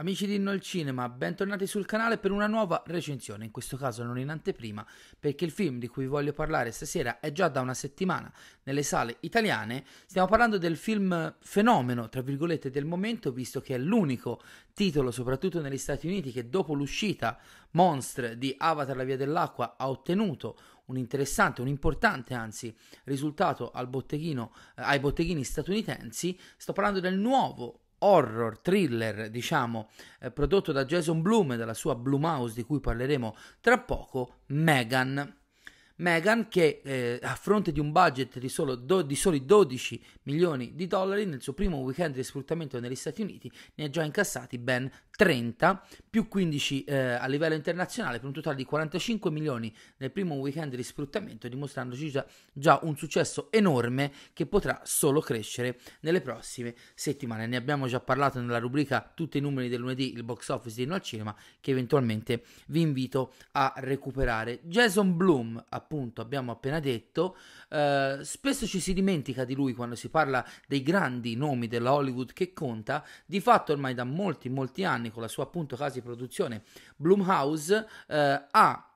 Amici di Inno il Cinema, bentornati sul canale per una nuova recensione, in questo caso non in anteprima, perché il film di cui voglio parlare stasera è già da una settimana nelle sale italiane. Stiamo parlando del film fenomeno, tra virgolette, del momento, visto che è l'unico titolo, soprattutto negli Stati Uniti, che dopo l'uscita Monster di Avatar la Via dell'Acqua ha ottenuto un interessante, un importante anzi risultato botteghino, eh, ai botteghini statunitensi. Sto parlando del nuovo horror, thriller, diciamo, eh, prodotto da Jason Bloom e dalla sua Blumhouse di cui parleremo tra poco, Megan. Megan che eh, a fronte di un budget di, solo do, di soli 12 milioni di dollari nel suo primo weekend di sfruttamento negli Stati Uniti ne ha già incassati ben 30 più 15 eh, a livello internazionale per un totale di 45 milioni nel primo weekend di sfruttamento dimostrandoci già, già un successo enorme che potrà solo crescere nelle prossime settimane. Ne abbiamo già parlato nella rubrica tutti i numeri del lunedì il box office di No al Cinema che eventualmente vi invito a recuperare. Jason Bloom appunto abbiamo appena detto eh, spesso ci si dimentica di lui quando si parla dei grandi nomi della Hollywood che conta. Di fatto ormai da molti molti anni con la sua appunto casa di produzione Blumhouse eh, ha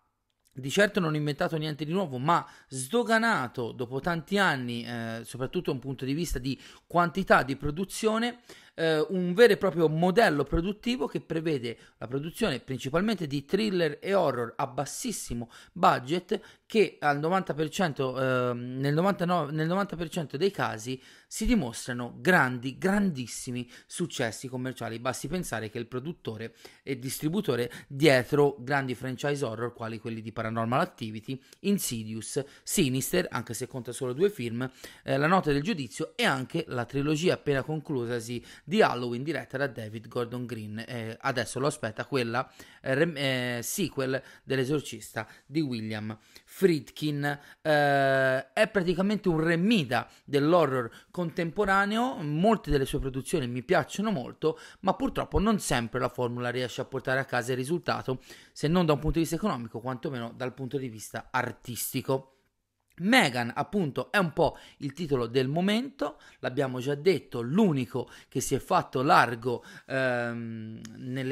di certo non inventato niente di nuovo, ma sdoganato dopo tanti anni, eh, soprattutto da un punto di vista di quantità di produzione, eh, un vero e proprio modello produttivo che prevede la produzione principalmente di thriller e horror a bassissimo budget che al 90%, eh, nel, 99, nel 90% dei casi si dimostrano grandi, grandissimi successi commerciali. Basti pensare che il produttore e distributore dietro grandi franchise horror quali quelli di Paranormal Activity, Insidious, Sinister, anche se conta solo due film, eh, La notte del giudizio e anche la trilogia appena conclusasi di Halloween diretta da David Gordon Green. Eh, adesso lo aspetta quella eh, eh, sequel dell'esorcista di William Friedkin. Eh, è praticamente un remida dell'horror contemporaneo. Molte delle sue produzioni mi piacciono molto, ma purtroppo non sempre la formula riesce a portare a casa il risultato, se non da un punto di vista economico, quantomeno dal punto di vista artistico. Megan, appunto, è un po' il titolo del momento, l'abbiamo già detto, l'unico che si è fatto largo ehm,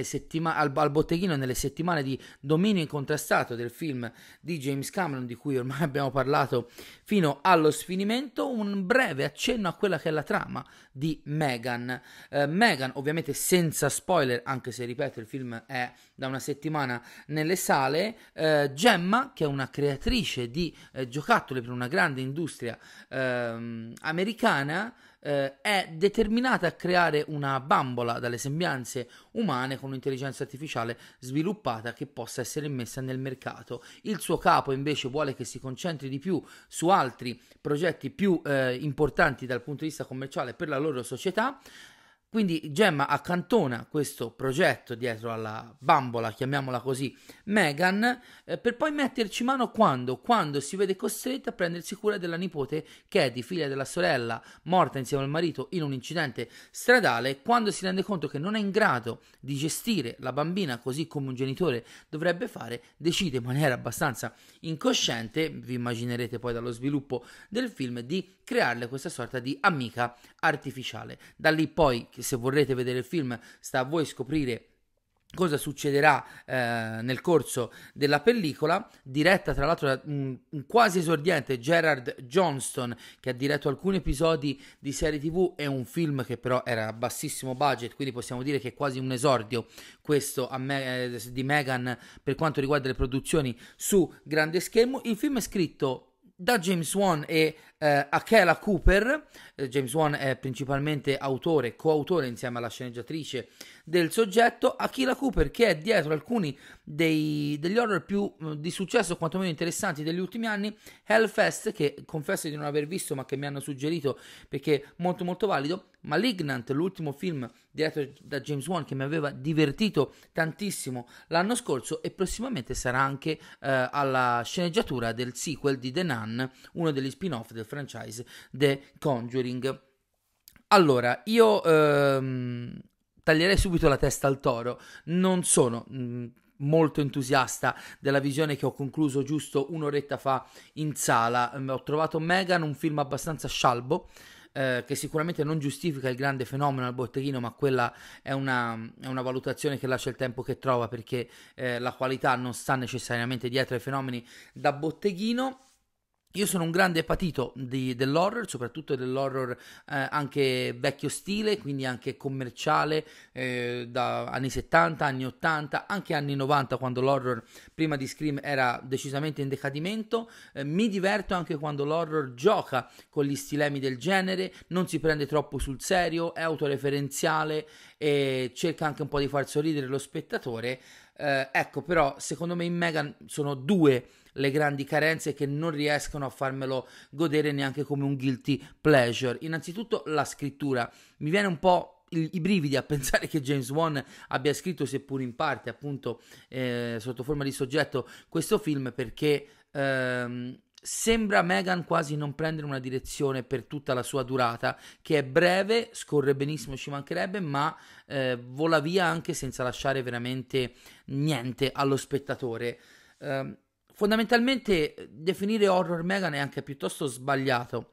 settima- al, al, botteghino nelle settimane di dominio incontrastato del film di James Cameron, di cui ormai abbiamo parlato fino allo sfinimento, un breve accenno a quella che è la trama di Megan. Eh, Megan, ovviamente senza spoiler, anche se ripeto il film è da una settimana nelle sale, eh, Gemma, che è una creatrice di eh, giocattoli, scatole per una grande industria ehm, americana, eh, è determinata a creare una bambola dalle sembianze umane con un'intelligenza artificiale sviluppata che possa essere messa nel mercato. Il suo capo invece vuole che si concentri di più su altri progetti più eh, importanti dal punto di vista commerciale per la loro società. Quindi Gemma accantona questo progetto dietro alla bambola, chiamiamola così, Megan, eh, per poi metterci mano quando? Quando si vede costretta a prendersi cura della nipote di figlia della sorella morta insieme al marito in un incidente stradale, quando si rende conto che non è in grado di gestire la bambina così come un genitore dovrebbe fare, decide in maniera abbastanza incosciente, vi immaginerete poi dallo sviluppo del film, di crearle questa sorta di amica artificiale. Da lì poi, se vorrete vedere il film, sta a voi scoprire cosa succederà eh, nel corso della pellicola, diretta tra l'altro da un, un, quasi esordiente Gerard Johnston che ha diretto alcuni episodi di serie tv e un film che però era a bassissimo budget, quindi possiamo dire che è quasi un esordio questo me, eh, di Megan per quanto riguarda le produzioni su grande schermo. Il film è scritto da James Wan e eh, Akela Cooper. Eh, James Wan è principalmente autore, coautore insieme alla sceneggiatrice del soggetto. Akela Cooper che è dietro alcuni dei, degli horror più eh, di successo, quantomeno interessanti degli ultimi anni. Hellfest, che confesso di non aver visto ma che mi hanno suggerito perché è molto molto valido. Malignant, l'ultimo film diretto da James Wan che mi aveva divertito tantissimo l'anno scorso e prossimamente sarà anche eh, alla sceneggiatura del sequel di The Nun, uno degli spin-off del franchise The Conjuring. Allora, io ehm, taglierei subito la testa al toro, non sono... Mm, molto entusiasta della visione che ho concluso giusto un'oretta fa in sala. Ho trovato Megan un film abbastanza scialbo, eh, che sicuramente non giustifica il grande fenomeno al botteghino, ma quella è una, è una valutazione che lascia il tempo che trova perché eh, la qualità non sta necessariamente dietro ai fenomeni da botteghino. Io sono un grande patito di, dell'horror, soprattutto dell'horror eh, anche vecchio stile, quindi anche commerciale, eh, da anni 70, anni 80, anche anni 90, quando l'horror prima di Scream era decisamente in decadimento. Eh, mi diverto anche quando l'horror gioca con gli stilemi del genere, non si prende troppo sul serio, è autoreferenziale e cerca anche un po' di far sorridere lo spettatore. Eh, ecco, però, secondo me in Megan sono due le grandi carenze che non riescono a farmelo godere neanche come un guilty pleasure. Innanzitutto la scrittura. Mi viene un po' i brividi a pensare che James Wan abbia scritto, seppur in parte, appunto, eh, sotto forma di soggetto, questo film perché ehm, sembra Megan quasi non prendere una direzione per tutta la sua durata, che è breve, scorre benissimo, ci mancherebbe, ma eh, vola via anche senza lasciare veramente niente allo spettatore. Eh, fondamentalmente definire horror Megan è anche piuttosto sbagliato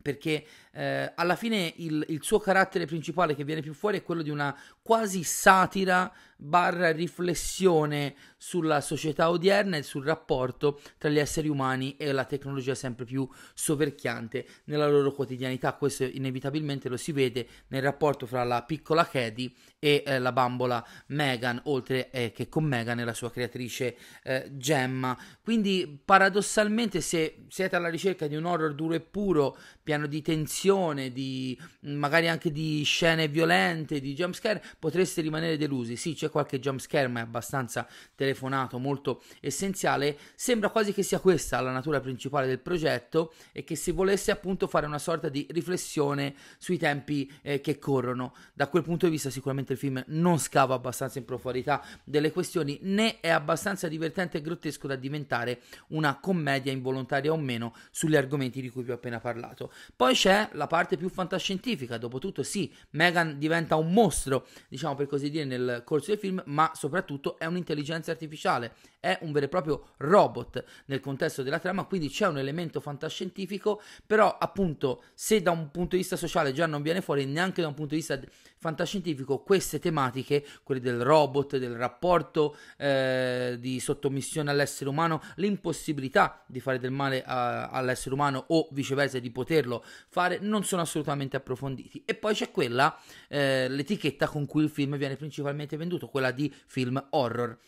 perché eh, alla fine il, il, suo carattere principale che viene più fuori è quello di una quasi satira barra riflessione sulla società odierna e sul rapporto tra gli esseri umani e la tecnologia sempre più soverchiante nella loro quotidianità. Questo inevitabilmente lo si vede nel rapporto fra la piccola Katie e eh, la bambola Megan, oltre eh, che con Megan e la sua creatrice eh, Gemma. Quindi paradossalmente se siete alla ricerca di un horror duro e puro, pieno di tensione, di magari anche di scene violente, di jumpscare, potreste rimanere delusi. Sì, c'è qualche jumpscare, ma è abbastanza telefonato, molto essenziale. Sembra quasi che sia questa la natura principale del progetto e che si volesse appunto fare una sorta di riflessione sui tempi eh, che corrono. Da quel punto di vista sicuramente il film non scava abbastanza in profondità delle questioni, né è abbastanza divertente e grottesco da diventare una commedia involontaria o meno sugli argomenti di cui vi ho appena parlato. Poi c'è la parte più fantascientifica, dopotutto sì, Megan diventa un mostro, diciamo per così dire, nel corso del film, ma soprattutto è un'intelligenza artificiale, è un vero e proprio robot nel contesto della trama, quindi c'è un elemento fantascientifico, però appunto se da un punto di vista sociale già non viene fuori, neanche da un punto di vista fantascientifico, queste tematiche, quelle del robot, del rapporto eh, di sottomissione all'essere umano, l'impossibilità di fare del male a, all'essere umano o viceversa di poterlo fare, non sono assolutamente approfonditi. E poi c'è quella, eh, l'etichetta con cui il film viene principalmente venduto, quella di film horror.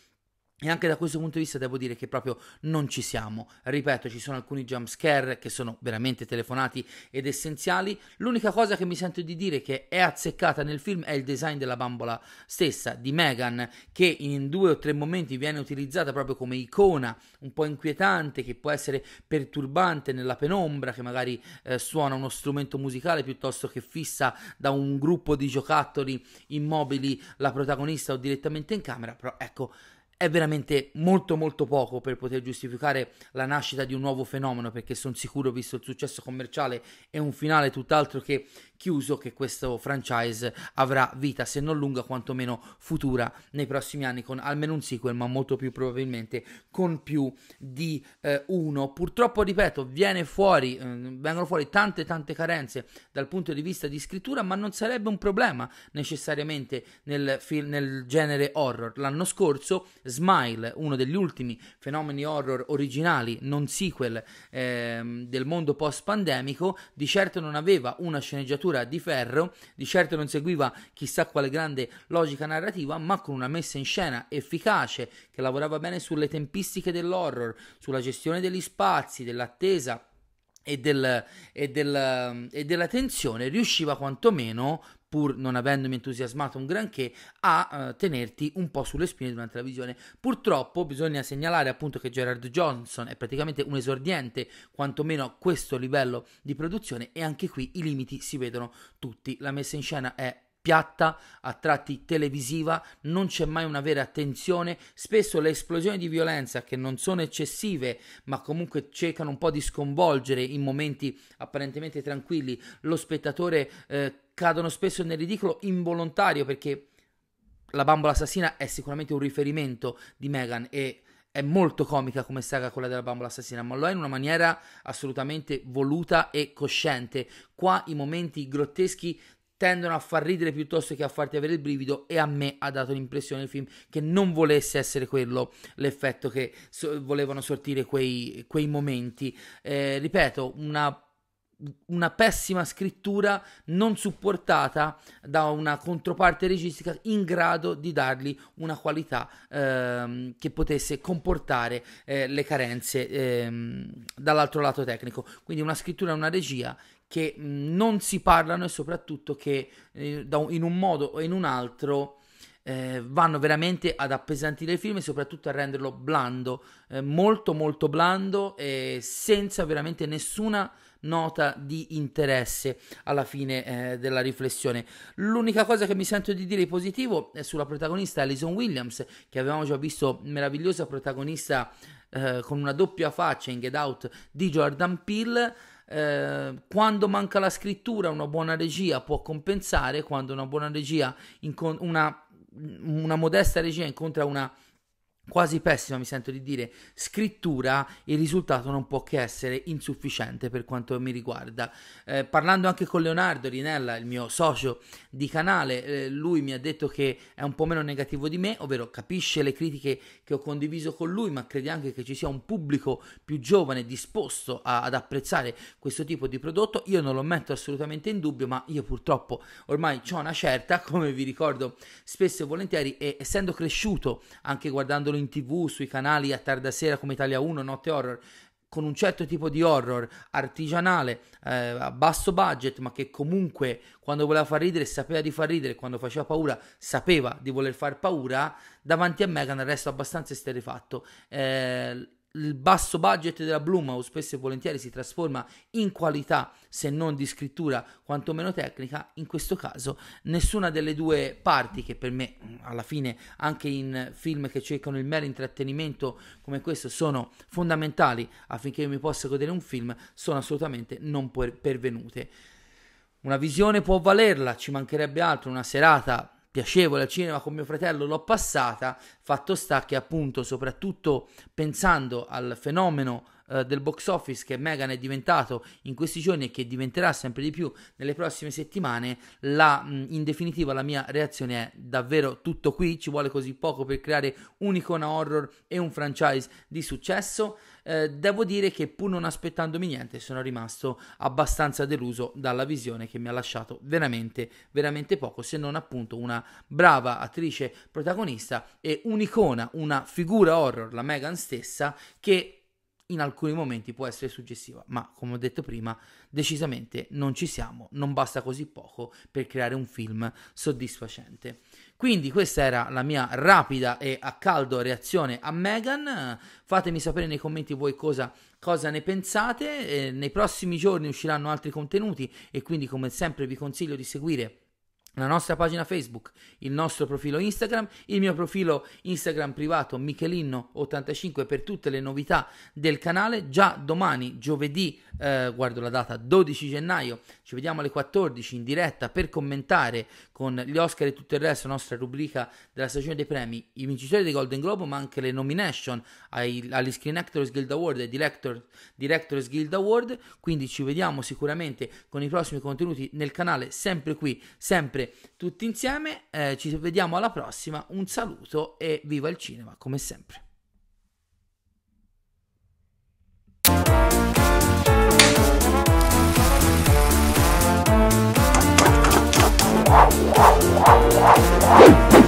E anche da questo punto di vista devo dire che proprio non ci siamo. Ripeto, ci sono alcuni jump scare che sono veramente telefonati ed essenziali. L'unica cosa che mi sento di dire che è azzeccata nel film è il design della bambola stessa, di Megan, che in due o tre momenti viene utilizzata proprio come icona un po' inquietante, che può essere perturbante nella penombra, che magari eh, suona uno strumento musicale piuttosto che fissa da un gruppo di giocattoli immobili la protagonista o direttamente in camera. Però ecco è veramente molto molto poco per poter giustificare la nascita di un nuovo fenomeno perché sono sicuro visto il successo commerciale e un finale tutt'altro che chiuso che questo franchise avrà vita se non lunga quantomeno futura nei prossimi anni con almeno un sequel ma molto più probabilmente con più di eh, uno. Purtroppo ripeto fuori eh, vengono fuori tante tante carenze dal punto di vista di scrittura ma non sarebbe un problema necessariamente nel, film, nel genere horror. L'anno scorso Smile uno degli ultimi fenomeni horror originali non sequel eh, del mondo post pandemico di certo non aveva una sceneggiatura armatura di ferro, di certo non seguiva chissà quale grande logica narrativa, ma con una messa in scena efficace che lavorava bene sulle tempistiche dell'horror, sulla gestione degli spazi, dell'attesa e, del, e, del, e, della tensione riusciva quantomeno pur non avendomi entusiasmato un granché, a uh, tenerti un po' sulle spine durante la visione. Purtroppo bisogna segnalare appunto che Gerard Johnson è praticamente un esordiente, quantomeno a questo livello di produzione, e anche qui i limiti si vedono tutti. La messa in scena è piatta, a tratti televisiva, non c'è mai una vera attenzione, spesso le esplosioni di violenza che non sono eccessive ma comunque cercano un po' di sconvolgere in momenti apparentemente tranquilli lo spettatore eh, cadono spesso nel ridicolo involontario perché la bambola assassina è sicuramente un riferimento di Megan e è molto comica come saga quella della bambola assassina, ma lo è in una maniera assolutamente voluta e cosciente. Qua i momenti grotteschi tendono a far ridere piuttosto che a farti avere il brivido e a me ha dato l'impressione il film che non volesse essere quello l'effetto che so- volevano sortire quei, quei momenti. Eh, ripeto, una una pessima scrittura non supportata da una controparte registica in grado di dargli una qualità ehm, che potesse comportare eh, le carenze ehm, dall'altro lato tecnico. Quindi una scrittura e una regia che mh, non si parlano e soprattutto che eh, in un modo o in un altro eh, vanno veramente ad appesantire il film e soprattutto a renderlo blando, eh, molto molto blando e senza veramente nessuna nota di interesse alla fine eh, della riflessione. L'unica cosa che mi sento di dire positivo è sulla protagonista Alison Williams, che avevamo già visto meravigliosa protagonista eh, con una doppia faccia in Get Out di Jordan Peele. Eh, quando manca la scrittura, una buona regia può compensare. Quando una buona regia, incon- una, una modesta regia incontra una quasi pessima, mi sento di dire, scrittura, il risultato non può che essere insufficiente per quanto mi riguarda. Eh, parlando anche con Leonardo Rinella, il mio socio di canale, eh, lui mi ha detto che è un po' meno negativo di me, ovvero capisce le critiche che ho condiviso con lui, ma crede anche che ci sia un pubblico più giovane disposto a, ad apprezzare questo tipo di prodotto. Io non lo metto assolutamente in dubbio, ma io purtroppo ormai ho una certa, come vi ricordo spesso e volentieri, e essendo cresciuto anche guardandolo in tv, sui canali a tarda sera come Italia 1, Notte Horror, con un certo tipo di horror artigianale, eh, a basso budget, ma che comunque quando voleva far ridere sapeva di far ridere, quando faceva paura sapeva di voler far paura, davanti a Megan resto abbastanza esterefatto. Eh, il basso budget della Blumhouse spesso e volentieri si trasforma in qualità se non di scrittura quantomeno tecnica. In questo caso nessuna delle due parti che per me alla fine anche in film che cercano il mero intrattenimento come questo sono fondamentali affinché io mi possa godere un film sono assolutamente non pervenute. Una visione può valerla ci mancherebbe altro una serata piacevole al cinema con mio fratello l'ho passata, fatto sta che appunto soprattutto pensando al fenomeno eh, del box office che Megan è diventato in questi giorni e che diventerà sempre di più nelle prossime settimane, la, in definitiva la mia reazione è davvero tutto qui, ci vuole così poco per creare un'icona horror e un franchise di successo. Eh, devo dire che pur non aspettandomi niente sono rimasto abbastanza deluso dalla visione che mi ha lasciato veramente, veramente poco, se non appunto una brava attrice protagonista e un'icona, una figura horror, la Megan stessa, che in alcuni momenti può essere suggestiva, ma come ho detto prima, decisamente non ci siamo, non basta così poco per creare un film soddisfacente. Quindi questa era la mia rapida e a caldo reazione a Megan. Fatemi sapere nei commenti voi cosa, cosa ne pensate. Eh, nei prossimi giorni usciranno altri contenuti e quindi come sempre vi consiglio di seguire la nostra pagina Facebook, il nostro profilo Instagram, il mio profilo Instagram privato Michelino85 per tutte le novità del canale. Già domani, giovedì, eh, guardo la data, 12 gennaio, ci vediamo alle 14 in diretta per commentare con gli Oscar e tutto il resto, la nostra rubrica della stagione dei premi, i vincitori dei Golden Globe, ma anche le nomination ai, agli Screen Actors Guild Award e Director, Directors Guild Award. Quindi ci vediamo sicuramente con i prossimi contenuti nel canale, sempre qui, sempre sempre tutti insieme, eh, ci vediamo alla prossima, un saluto e viva il cinema come sempre. Wow.